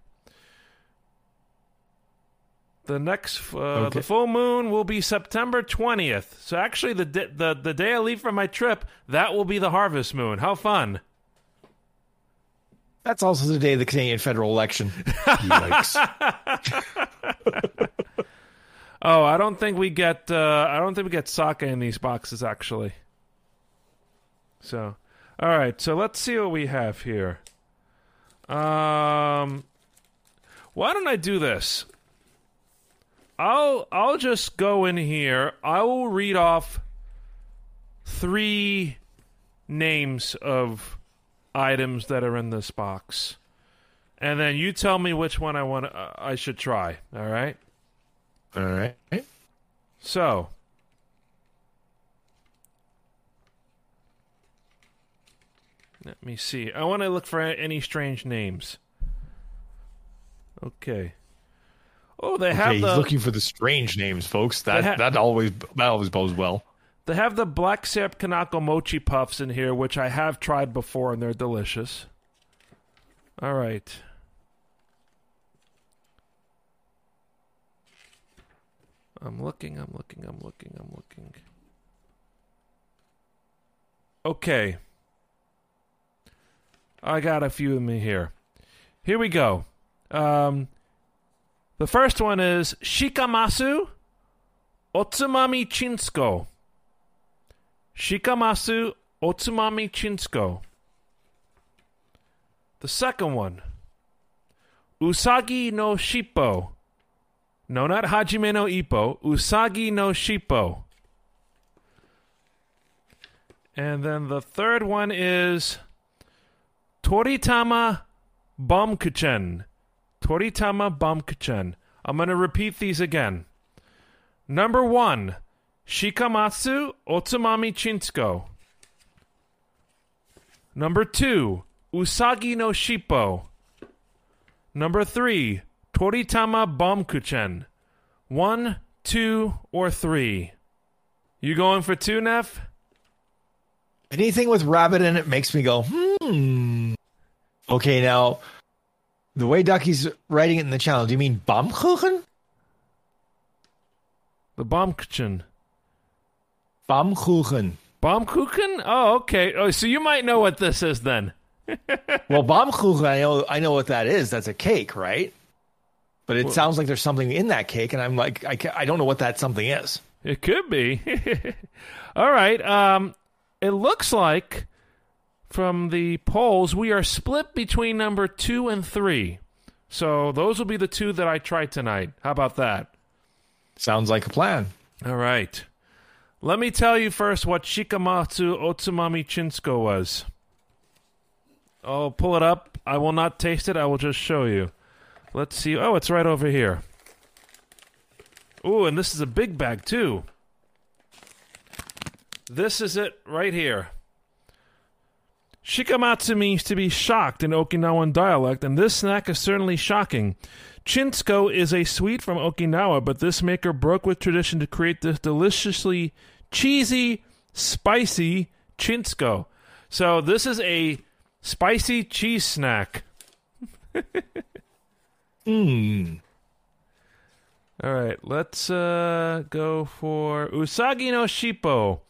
The next, uh, Okay. the full moon will be September 20th. So actually, the, di- the the day I leave for my trip, that will be the harvest moon. How fun! That's also the day of the Canadian federal election. Yikes. (laughs) (laughs) Oh, I don't think we get. Uh, I don't think we get sake in these boxes actually. So, all right. So let's see what we have here. Um, why don't I do this? I'll I'll just go in here. I will read off three names of items that are in this box, and then you tell me which one I want. Uh, I should try. All right. All right. So, let me see. I want to look for any strange names. Okay. Oh, they have Okay, he's the looking for the strange names, folks. That ha- that always that always bodes well. they have the black syrup kinako mochi puffs in here, which I have tried before and they're delicious. All right. I'm looking, I'm looking, I'm looking, I'm looking. Okay. I got a few of them here. Here we go. Um, the first one is Shikamasu Otsumami Chinsuko. Shikamasu Otsumami Chinsuko. The second one, Usagi no Shippo. No, not Hajime no Ippo. Usagi no Shippo. And then the third one is Toritama Bomkuchen. Toritama Bomkuchen. I'm going to repeat these again. Number one, Shikamatsu Otsumami Chinsuko. Number two, Usagi no Shippo. Number three, Toritama Bomkuchen. One, two, or three. You going for two, Neff? Anything with rabbit in it makes me go, hmm. Okay, now the way Ducky's writing it in the channel, do you mean Baumkuchen? The Bomkuchen. Baumkuchen. Baumkuchen? Oh, okay. Oh, so you might know what this is then. (laughs) Well, Baumkuchen, I know, I know what that is. That's a cake, right? But it Well- sounds like there's something in that cake, and I'm like, I, I don't know what that something is. It could be. (laughs) All right. Um, it looks like from the polls we are split between number two and three. So those will be the two that I try tonight. How about that? Sounds like a plan. All right. Let me tell you first what Shikamatsu Otsumami Chinsuko was. I'll pull it up. I will not taste it. I will just show you. Let's see. Oh, it's right over here. Ooh, and this is a big bag too. This is it right here. Shikamatsu means to be shocked in Okinawan dialect, and this snack is certainly shocking. Chinsuko is a sweet from Okinawa, but this maker broke with tradition to create this deliciously cheesy, spicy Chinsuko. So this is a spicy cheese snack. (laughs) Hmm. All right, let's uh, go for Usagi no Shippo,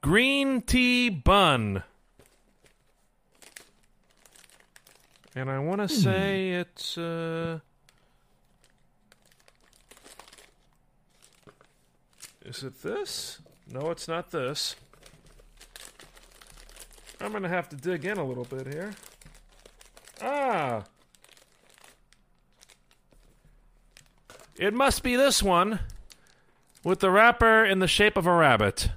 green tea bun. And I want to say it's uh Is it this? No, it's not this. I'm going to have to dig in a little bit here. Ah. It must be this one with the wrapper in the shape of a rabbit.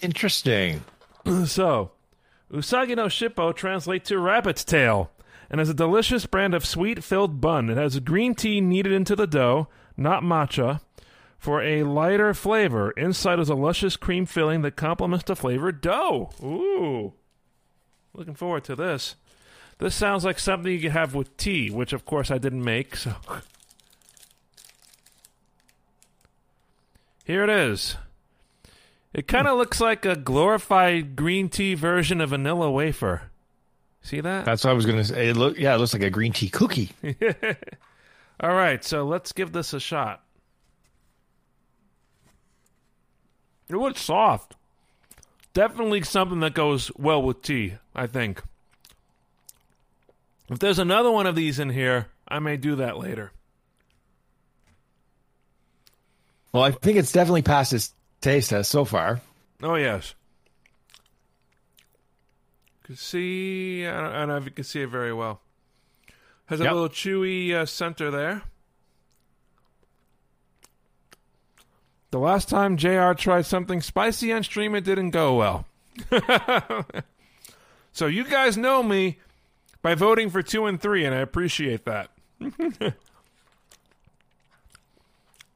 Interesting. (clears throat) So, Usagi no Shippo translates to rabbit's tail and is a delicious brand of sweet filled bun. It has green tea kneaded into the dough, not matcha, for a lighter flavor. Inside is a luscious cream filling that complements the flavored dough. Ooh. Looking forward to this. This sounds like something you could have with tea, which of course I didn't make, so. (laughs) Here it is. It kind of looks like a glorified green tea version of vanilla wafer. See that? That's what I was gonna say. It look, yeah, it looks like a green tea cookie. (laughs) All right, so let's give this a shot. It looks soft. Definitely something that goes well with tea, I think. If there's another one of these in here, I may do that later. Well, I think it's definitely past its taste test so far. Oh, yes. You can see, I don't, I don't know if you can see it very well. Has a Yep. little chewy uh, center there. The last time JR tried something spicy on stream, it didn't go well. (laughs) so you guys know me by voting for two and three, and I appreciate that. (laughs) (laughs)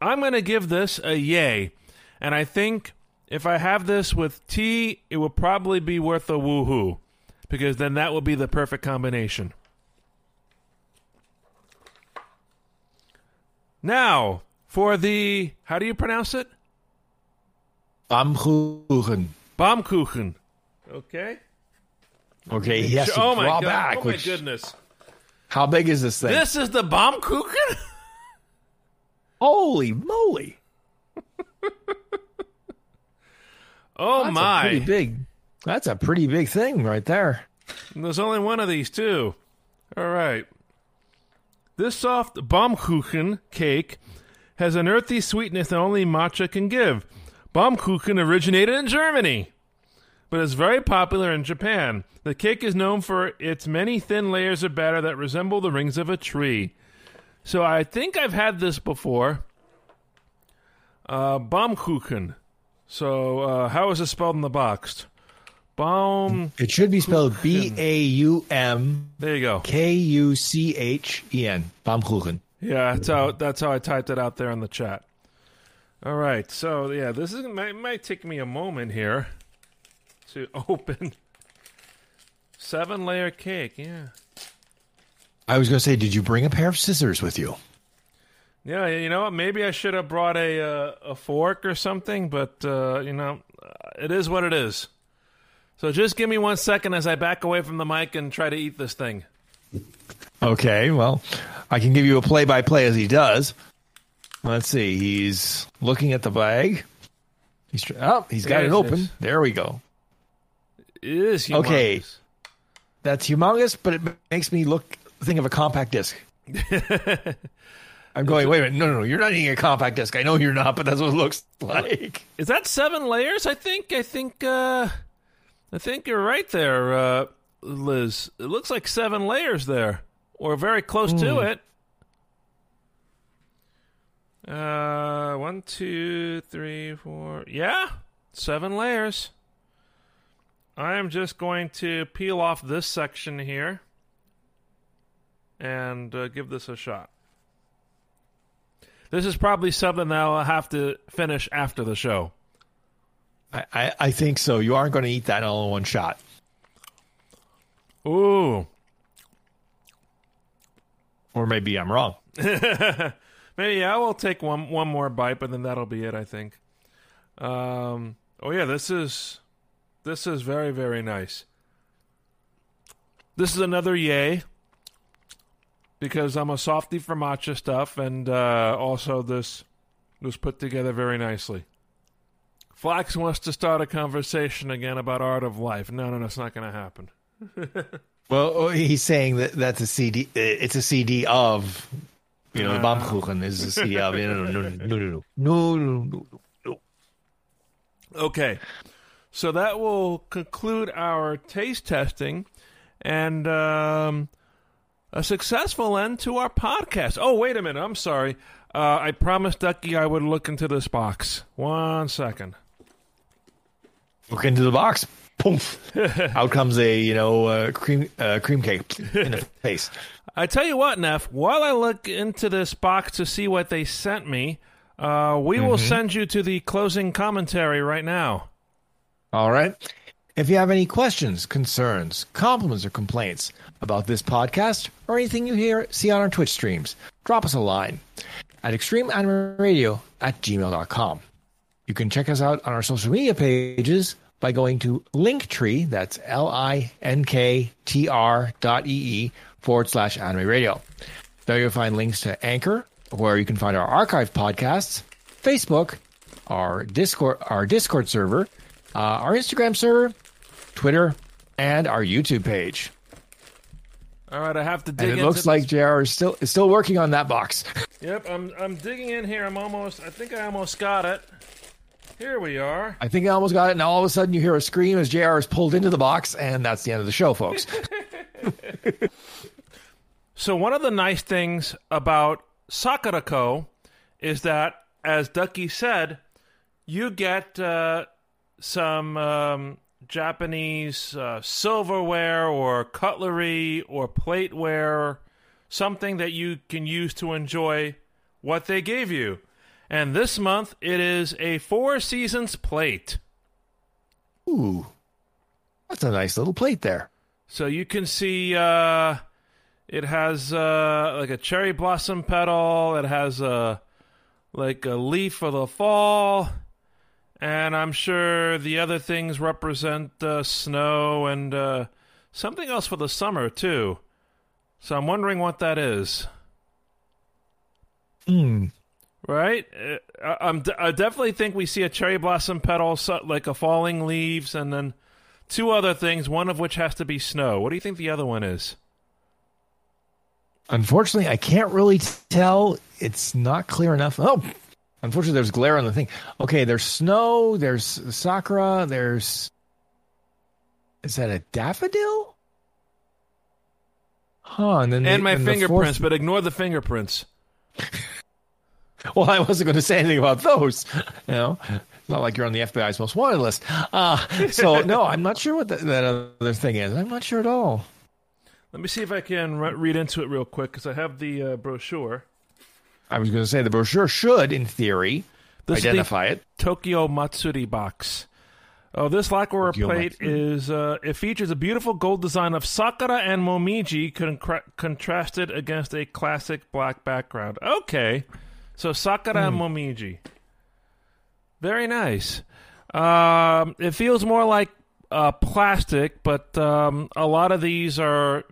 I'm going to give this a yay, and I think if I have this with tea, it will probably be worth a woohoo, because then that will be the perfect combination. Now, for the how do you pronounce it? Baumkuchen. Baumkuchen. Okay. Okay, he has to oh my draw back. oh my which, goodness! How big is this thing? This is the Baumkuchen. Holy moly! (laughs) Oh That's my! a pretty big. That's a pretty big thing right there. And There's only one of these too. All right. This soft Baumkuchen cake has an earthy sweetness that only matcha can give. Baumkuchen originated in Germany, but is very popular in Japan. The cake is known for its many thin layers of batter that resemble the rings of a tree. So I think I've had this before. Uh, Baumkuchen. So uh, how is it spelled in the box? Baum. It should be spelled B A U M There you go. K U C H E N. Baumkuchen. Yeah, that's how that's how I typed it out there in the chat. All right, so yeah, this is might, might take me a moment here to (laughs) open seven layer cake. Yeah, I was going to say, did you bring a pair of scissors with you? Yeah. You know what? Maybe I should have brought a uh, a fork or something, but uh, you know, it is what it is. So just give me one second as I back away from the mic and try to eat this thing. Okay, well, I can give you a play by play as he does. Let's see. He's looking at the bag. He's tr- oh, he's got There it open. is. There we go. It is humongous. Okay. That's humongous, but it makes me look think of a compact disc. (laughs) I'm going. Wait a minute. No, no, no. You're not eating a compact disc. I know you're not, but that's what it looks like. Is that seven layers? I think. I think. uh I think you're right there, uh, Liz. It looks like seven layers there, or very close to it. Uh, one, two, three, four. Yeah, seven layers. I am just going to peel off this section here and uh, give this a shot. This is probably something that I'll have to finish after the show. I, I, I think so. You aren't going to eat that all in one shot. Ooh. Or maybe I'm wrong. (laughs) Maybe I will take one one more bite, but then that'll be it. I think. Um. Oh yeah, this is this is very very nice. This is another yay because I'm a softy for matcha stuff, and uh, also this was put together very nicely. Flax wants to start a conversation again about art of life. No, no, it's not going to happen. (laughs) well, oh, he's saying that that's a CD. Uh, it's a CD of, you know, uh, Baumkuchen is a CD of. No, no, no, no, no, no, no, no. Okay, so that will conclude our taste testing, and. Um, a successful end to our podcast. Oh, wait a minute. I'm sorry. Uh, I promised Ducky I would look into this box. One second. Look into the box. poof, (laughs) out comes a you know uh, cream uh, cream cake in the (laughs) face. I tell you what, Neff, while I look into this box to see what they sent me, uh, we will send you to the closing commentary right now. All right. If you have any questions, concerns, compliments, or complaints about this podcast or anything you hear see on our Twitch streams, drop us a line at extremeanimeradio at gmail.com. You can check us out on our social media pages by going to Linktree, that's L-I-N-K-T-R dot E-E forward slash anime radio. There you'll find links to Anchor, where you can find our archive podcasts, Facebook, our Discord, our Discord server, uh, our Instagram server, Twitter, and our YouTube page. All right, I have to dig And it looks like JR is still is still working on that box. (laughs) Yep, I'm I'm digging in here. I'm almost. I think I almost got it. Here we are. I think I almost got it. Now all of a sudden you hear a scream as JR is pulled into the box, and that's the end of the show, folks. (laughs) (laughs) So one of the nice things about Sakurako is that, as Ducky said, you get uh, some um, Japanese uh, silverware or cutlery or plateware, something that you can use to enjoy what they gave you. And this month it is a Four Seasons plate. Ooh, that's a nice little plate there. So you can see uh, it has uh, like a cherry blossom petal. It has a like a leaf for the fall, and I'm sure the other things represent uh, snow and uh, something else for the summer too. So I'm wondering what that is. Hmm. Right? Uh, I, I'm d- I definitely think we see a cherry blossom petal, so, like a falling leaves, and then two other things. One of which has to be snow. What do you think the other one is? Unfortunately, I can't really tell. It's not clear enough. Oh, unfortunately, there's glare on the thing. Okay, there's snow. There's sakura. There's. Is that a daffodil? Huh. And then the- and my and the fingerprints, fourth- but ignore the fingerprints. (laughs) Well, I wasn't going to say anything about those. You know, it's not like you're on the FBI's most wanted list. Uh, so (laughs) no, I'm not sure what that, that other thing is. I'm not sure at all. Let me see if I can re- read into it real quick because I have the uh, brochure. I was going to say the brochure should, in theory, This identify it. Tokyo Matsuri box. Oh, this lacquer Tokyo plate Matsuri. is uh, it features a beautiful gold design of Sakura and Momiji con- contrasted against a classic black background. Okay, so Sakura and Momiji, very nice. Um, it feels more like uh, plastic, but um, a lot of these are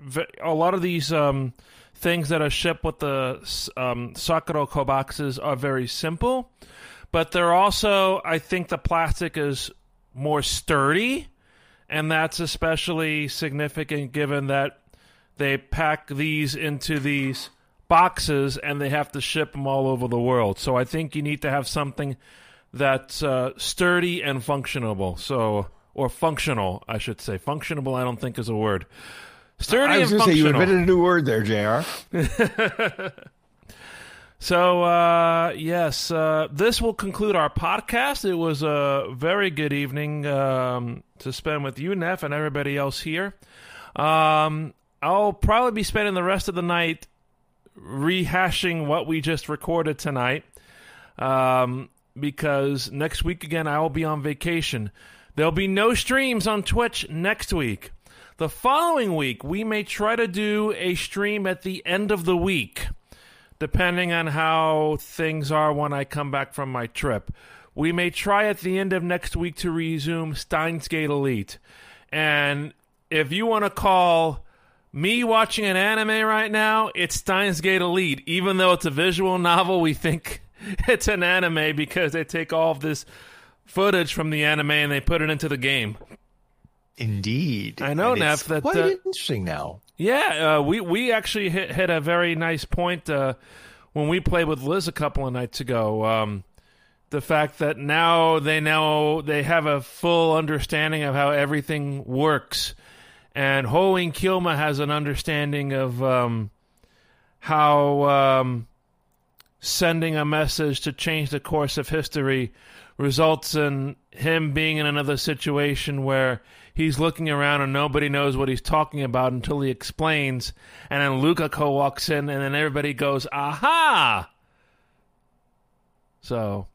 a lot of these um, things that are shipped with the um, Sakurako boxes are very simple, but they're also I think the plastic is more sturdy, and that's especially significant given that they pack these into these boxes and they have to ship them all over the world. So I think you need to have something that's uh, sturdy and functionable. So or functional, I should say. Functionable, I don't think is a word. Sturdy I was going to say you invented a new word there, Jr. (laughs) So uh, yes, uh, this will conclude our podcast. It was a very good evening um, to spend with you, Neff, and everybody else here. Um, I'll probably be spending the rest of the night rehashing what we just recorded tonight, um, because next week again I will be on vacation. There'll be no streams on Twitch next week. The following week, we may try to do a stream at the end of the week depending on how things are when I come back from my trip. We may try at the end of next week to resume Steins Gate Elite. And if you want to call me watching an anime right now, it's Steins Gate Elite. Even though it's a visual novel, we think (laughs) it's an anime because they take all of this footage from the anime and they put it into the game. Indeed. I know, Neff, that, quite uh, interesting now. Yeah, uh, we we actually hit hit a very nice point uh, when we played with Liz a couple of nights ago. Um, the fact that now they know they have a full understanding of how everything works, and Hououin Kyouma has an understanding of um, how um, sending a message to change the course of history results in him being in another situation where he's looking around and nobody knows what he's talking about until he explains, and then Lukako walks in, and then everybody goes, "Aha!" So,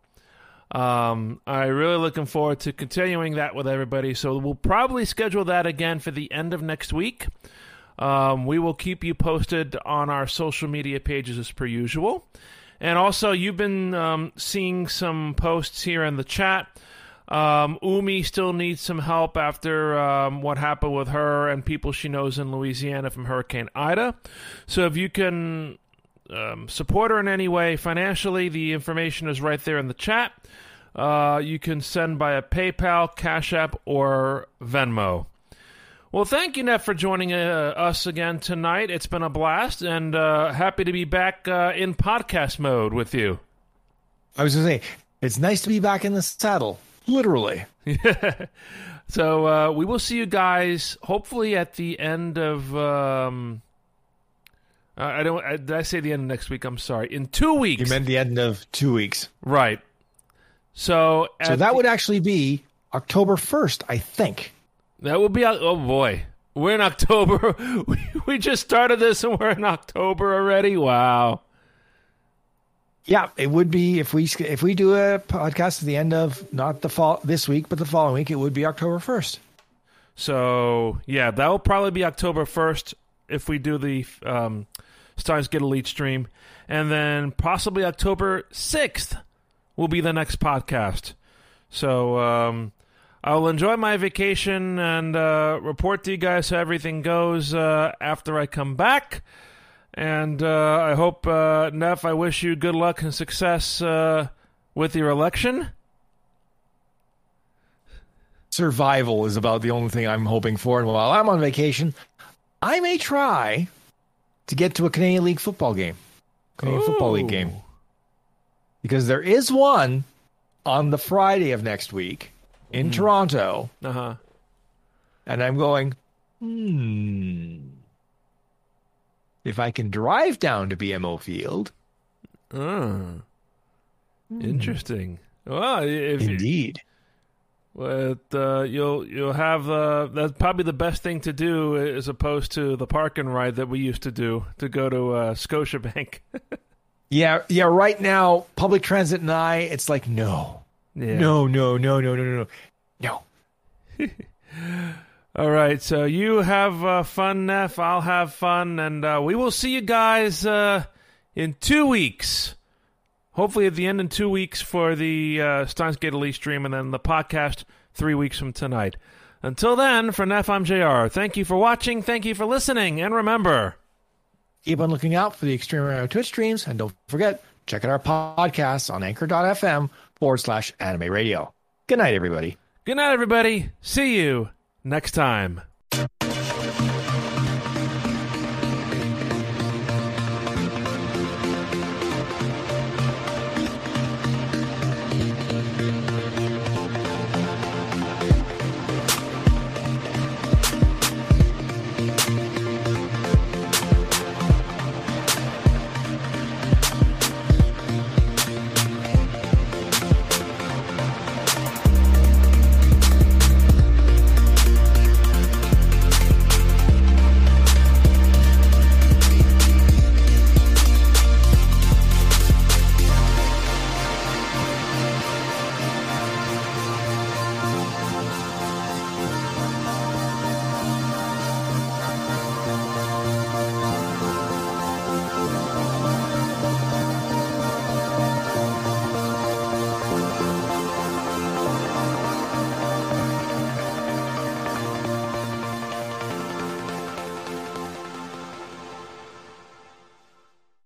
um, I'm really looking forward to continuing that with everybody. So we'll probably schedule that again for the end of next week. Um, we will keep you posted on our social media pages as per usual. And also, you've been um, seeing some posts here in the chat. Um, Umi still needs some help after um, what happened with her and people she knows in Louisiana from Hurricane Ida. So if you can um, support her in any way financially, the information is right there in the chat. Uh, you can send by a PayPal, Cash App, or Venmo. Well, thank you, Neff, for joining uh, us again tonight. It's been a blast, and uh, happy to be back uh, in podcast mode with you. I was going to say, it's nice to be back in the saddle, literally. (laughs) so uh, we will see you guys hopefully at the end of. Um, I don't. Did I say the end of next week? I'm sorry. In two weeks. You meant the end of two weeks, right? So, so that the, would actually be October first, I think. That would be oh boy. We're in October. (laughs) We, we just started this and we're in October already. Wow. Yeah, it would be if we if we do a podcast at the end of not the fall this week, but the following week, it would be October first. So yeah, that will probably be October first if we do the um, Steins Gate Elite stream, and then possibly October sixth will be the next podcast. So um, I'll enjoy my vacation and uh, report to you guys how everything goes uh, after I come back. And uh, I hope, uh, Neff, I wish you good luck and success uh, with your election. Survival is about the only thing I'm hoping for. And while I'm on vacation, I may try to get to a Canadian League football game, Canadian Ooh. Football League game. Because there is one on the Friday of next week in mm. Toronto. Uh huh. And I'm going, hmm. If I can drive down to BMO Field. Uh, Interesting. Well, if indeed. You, but uh, you'll you'll have uh, that's probably the best thing to do as opposed to the park and ride that we used to do to go to uh, Scotiabank. (laughs) yeah, yeah. Right now, public transit and I, it's like no, yeah. No, no, no, no, no, no, no. (laughs) All right, so you have uh, fun, Neff. I'll have fun, and uh, we will see you guys uh, in two weeks. Hopefully, at the end in two weeks for the uh, Steins Gate Elite stream, and then the podcast three weeks from tonight. Until then, for Neff, I'm JR. Thank you for watching. Thank you for listening. And remember, keep on looking out for the Extreme Radio Twitch streams. And don't forget, check out our podcasts on anchor.fm forward slash anime radio. Good night, everybody. Good night, everybody. See you next time.